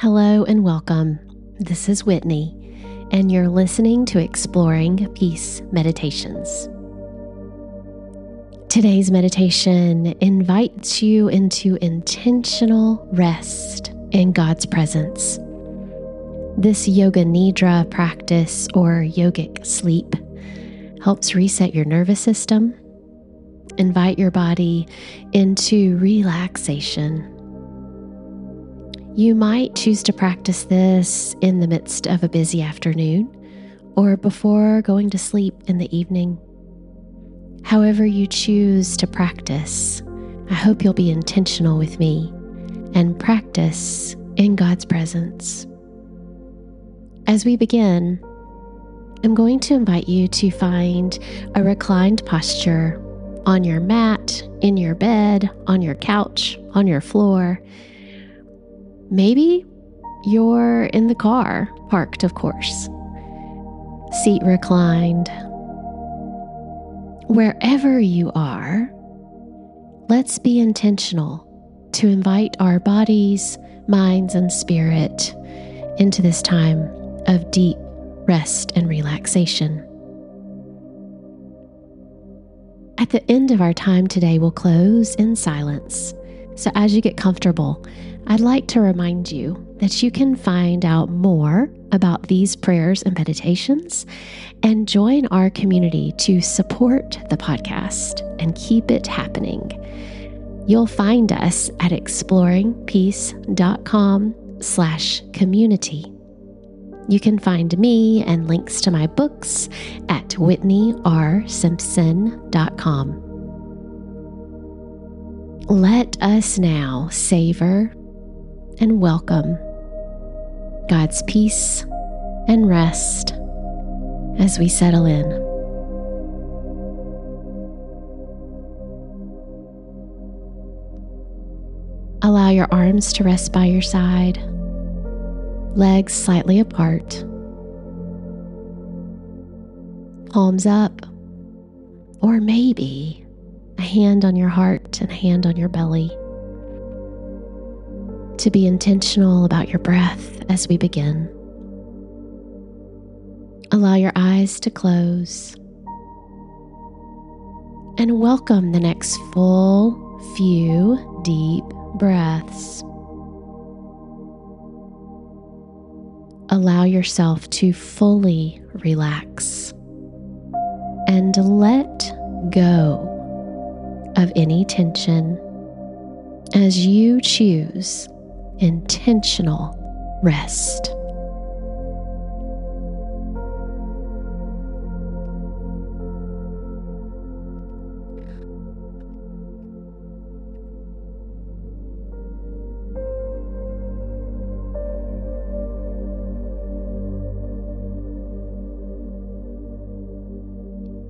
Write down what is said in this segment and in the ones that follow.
Hello and welcome. This is Whitney, and you're listening to Exploring Peace Meditations. Today's meditation invites you into intentional rest in God's presence. This Yoga Nidra practice or yogic sleep helps reset your nervous system, invite your body into relaxation you might choose to practice this in the midst of a busy afternoon or before going to sleep in the evening. However, you choose to practice, I hope you'll be intentional with me and practice in God's presence. As we begin, I'm going to invite you to find a reclined posture on your mat, in your bed, on your couch, on your floor Maybe you're in the car, parked, of course, seat reclined. Wherever you are, let's be intentional to invite our bodies, minds, and spirit into this time of deep rest and relaxation. At the end of our time today, we'll close in silence. So, as you get comfortable, I'd like to remind you that you can find out more about these prayers and meditations and join our community to support the podcast and keep it happening. You'll find us at exploringpeace.com slash community. You can find me and links to my books at whitneyrsimpson.com. Let us now savor and welcome God's peace and rest as we settle in. Allow your arms to rest by your side, legs slightly apart, palms up, or maybe a hand on your heart and a hand on your belly. To be intentional about your breath as we begin. Allow your eyes to close and welcome the next full few deep breaths. Allow yourself to fully relax and let go of any tension as you choose intentional rest.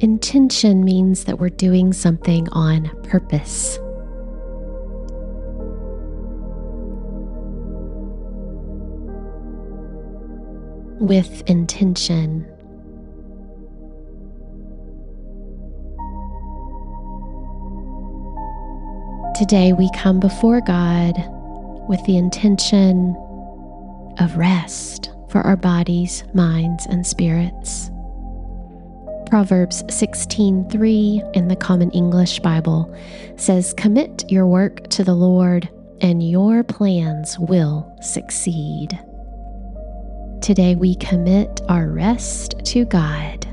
Intention means that we're doing something on purpose. With intention. Today we come before God with the intention of rest for our bodies, minds, and spirits. Proverbs 16:3 in the Common English Bible says, "Commit your work to the Lord, and your plans will succeed." Today we commit our rest to God.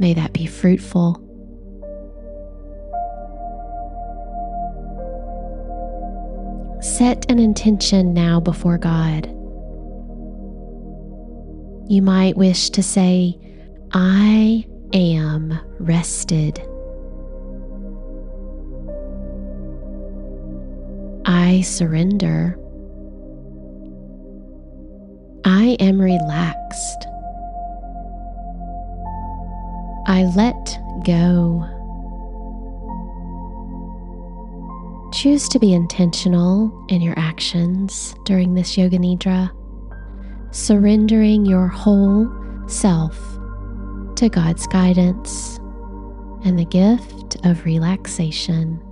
May that be fruitful. Set an intention now before God you might wish to say, I am rested. I surrender. I am relaxed. I let go. Choose to be intentional in your actions during this Yoga Nidra surrendering your whole self to God's guidance and the gift of relaxation.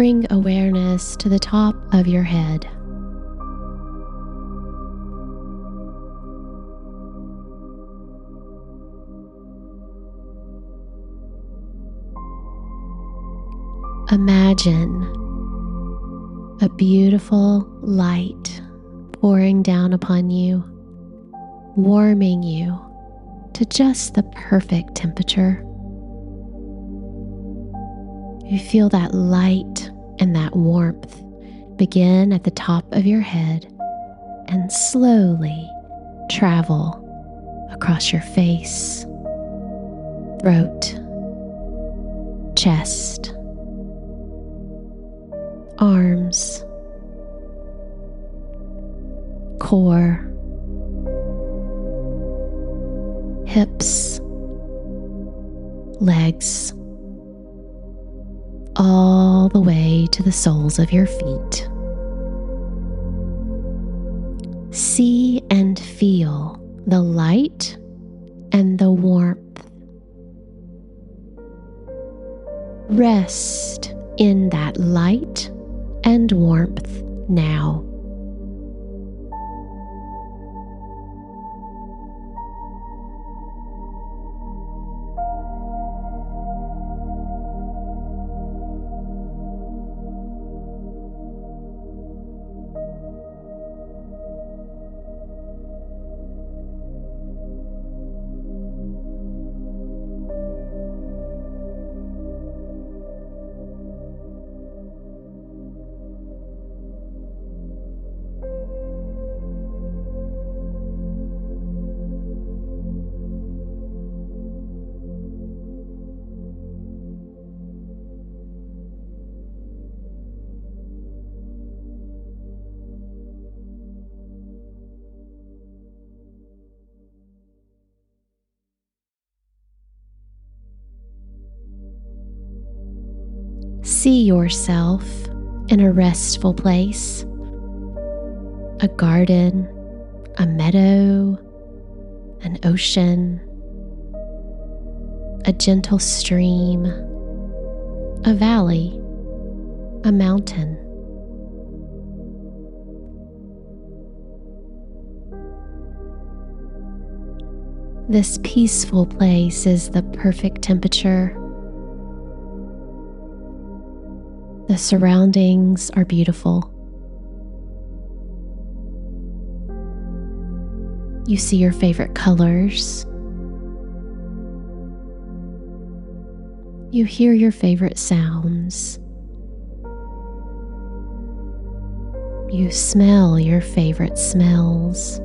Bring awareness to the top of your head. Imagine a beautiful light pouring down upon you, warming you to just the perfect temperature. You feel that light and that warmth begin at the top of your head and slowly travel across your face, throat, chest, arms, core, hips, legs, all the way to the soles of your feet. See and feel the light and the warmth. Rest in that light and warmth now. See yourself in a restful place, a garden, a meadow, an ocean, a gentle stream, a valley, a mountain. This peaceful place is the perfect temperature The surroundings are beautiful. You see your favorite colors. You hear your favorite sounds. You smell your favorite smells.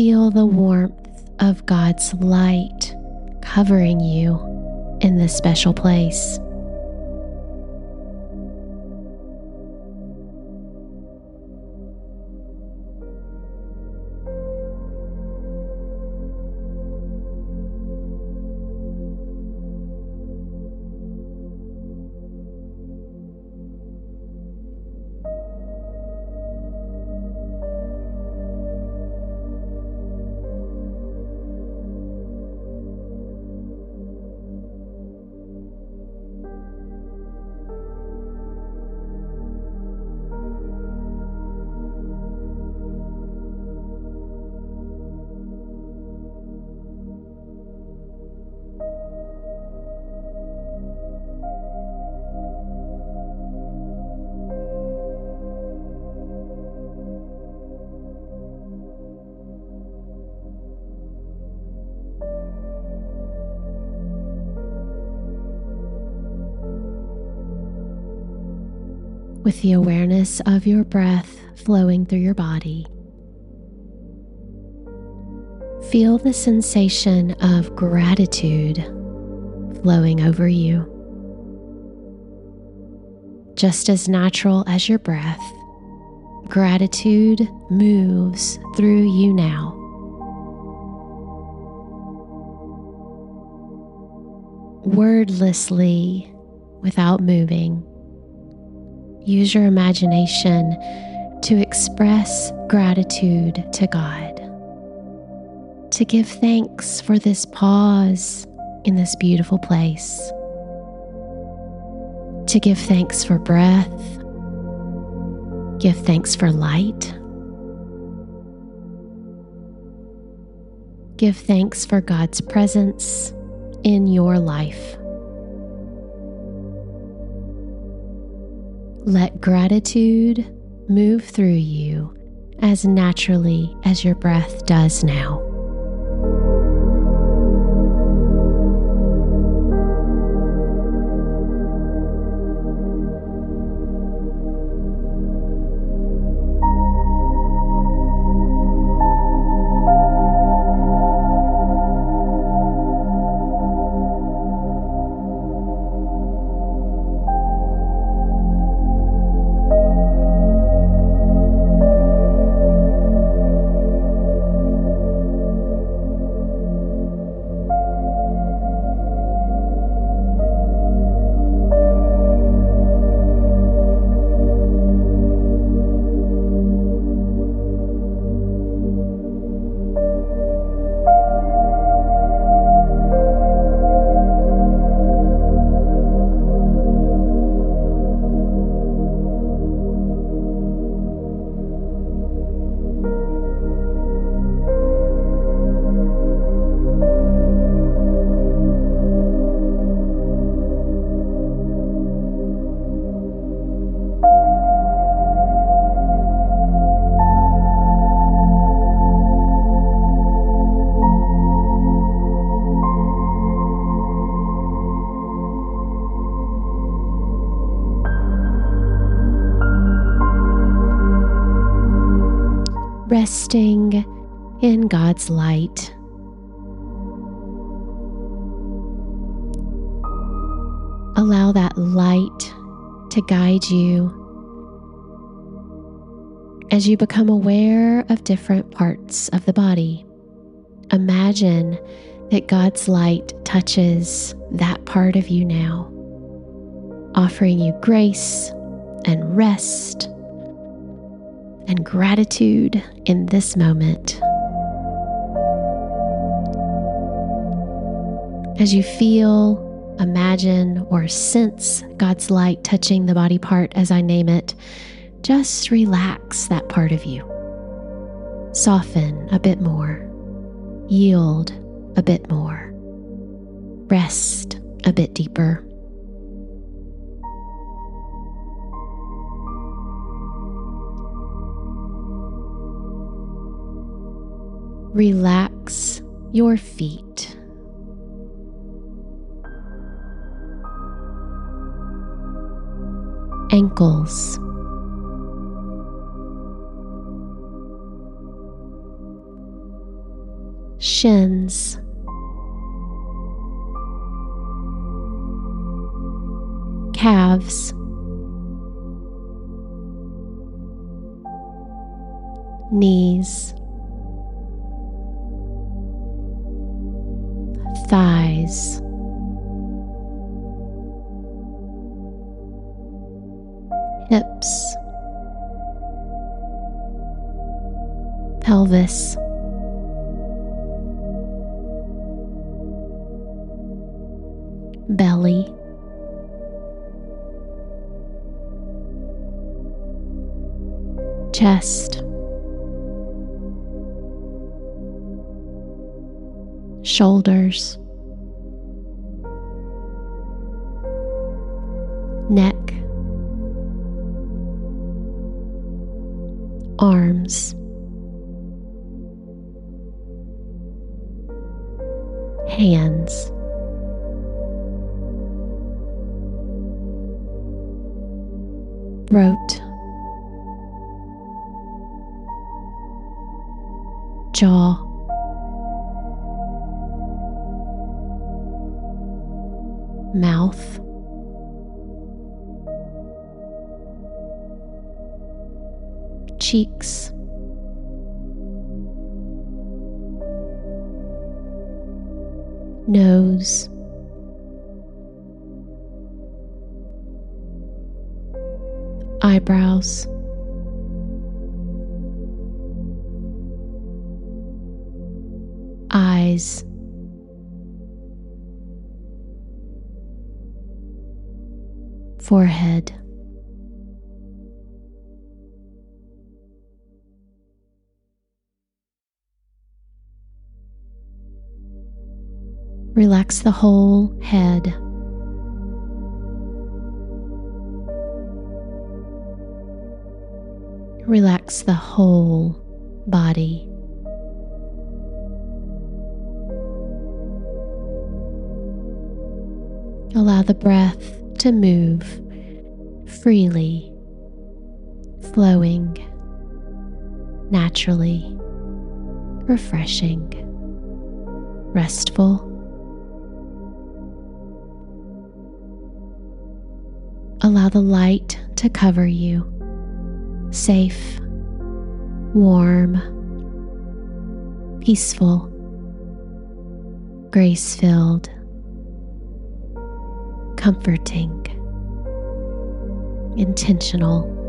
Feel the warmth of God's light covering you in this special place. With the awareness of your breath flowing through your body. Feel the sensation of gratitude flowing over you. Just as natural as your breath, gratitude moves through you now. Wordlessly without moving. Use your imagination to express gratitude to God, to give thanks for this pause in this beautiful place, to give thanks for breath, give thanks for light. Give thanks for God's presence in your life. Let gratitude move through you as naturally as your breath does now. Resting in God's light. Allow that light to guide you as you become aware of different parts of the body. Imagine that God's light touches that part of you now, offering you grace and rest and gratitude in this moment. As you feel, imagine, or sense God's light touching the body part as I name it, just relax that part of you. Soften a bit more. Yield a bit more. Rest a bit deeper. Relax your feet. Ankles. Shins. Calves. Knees. Thighs. Hips, pelvis, belly, chest. Shoulders, neck, arms, hands. throat, jaw, mouth, cheeks, nose, eyebrows. Eyes. Forehead. Relax the whole head. Relax the whole body. Allow the breath to move freely, flowing, naturally, refreshing, restful. Allow the light to cover you, safe, warm, peaceful, grace filled comforting, intentional.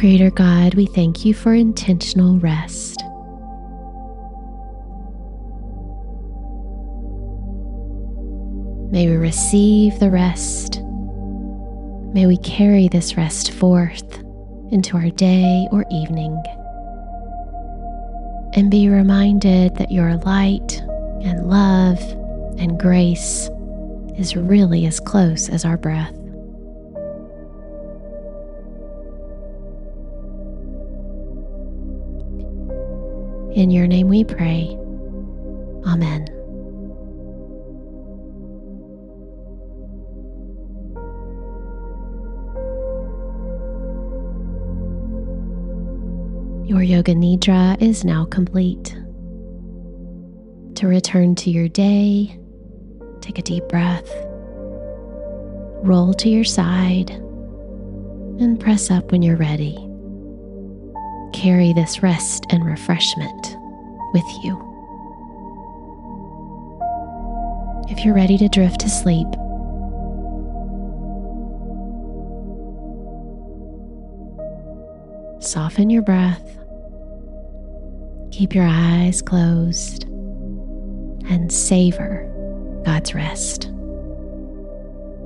Creator God, we thank you for intentional rest. May we receive the rest. May we carry this rest forth into our day or evening. And be reminded that your light and love and grace is really as close as our breath. In your name we pray. Amen. Your Yoga Nidra is now complete. To return to your day, take a deep breath, roll to your side, and press up when you're ready. Carry this rest and refreshment with you. If you're ready to drift to sleep, soften your breath, keep your eyes closed, and savor God's rest.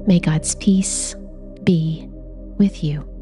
May God's peace be with you.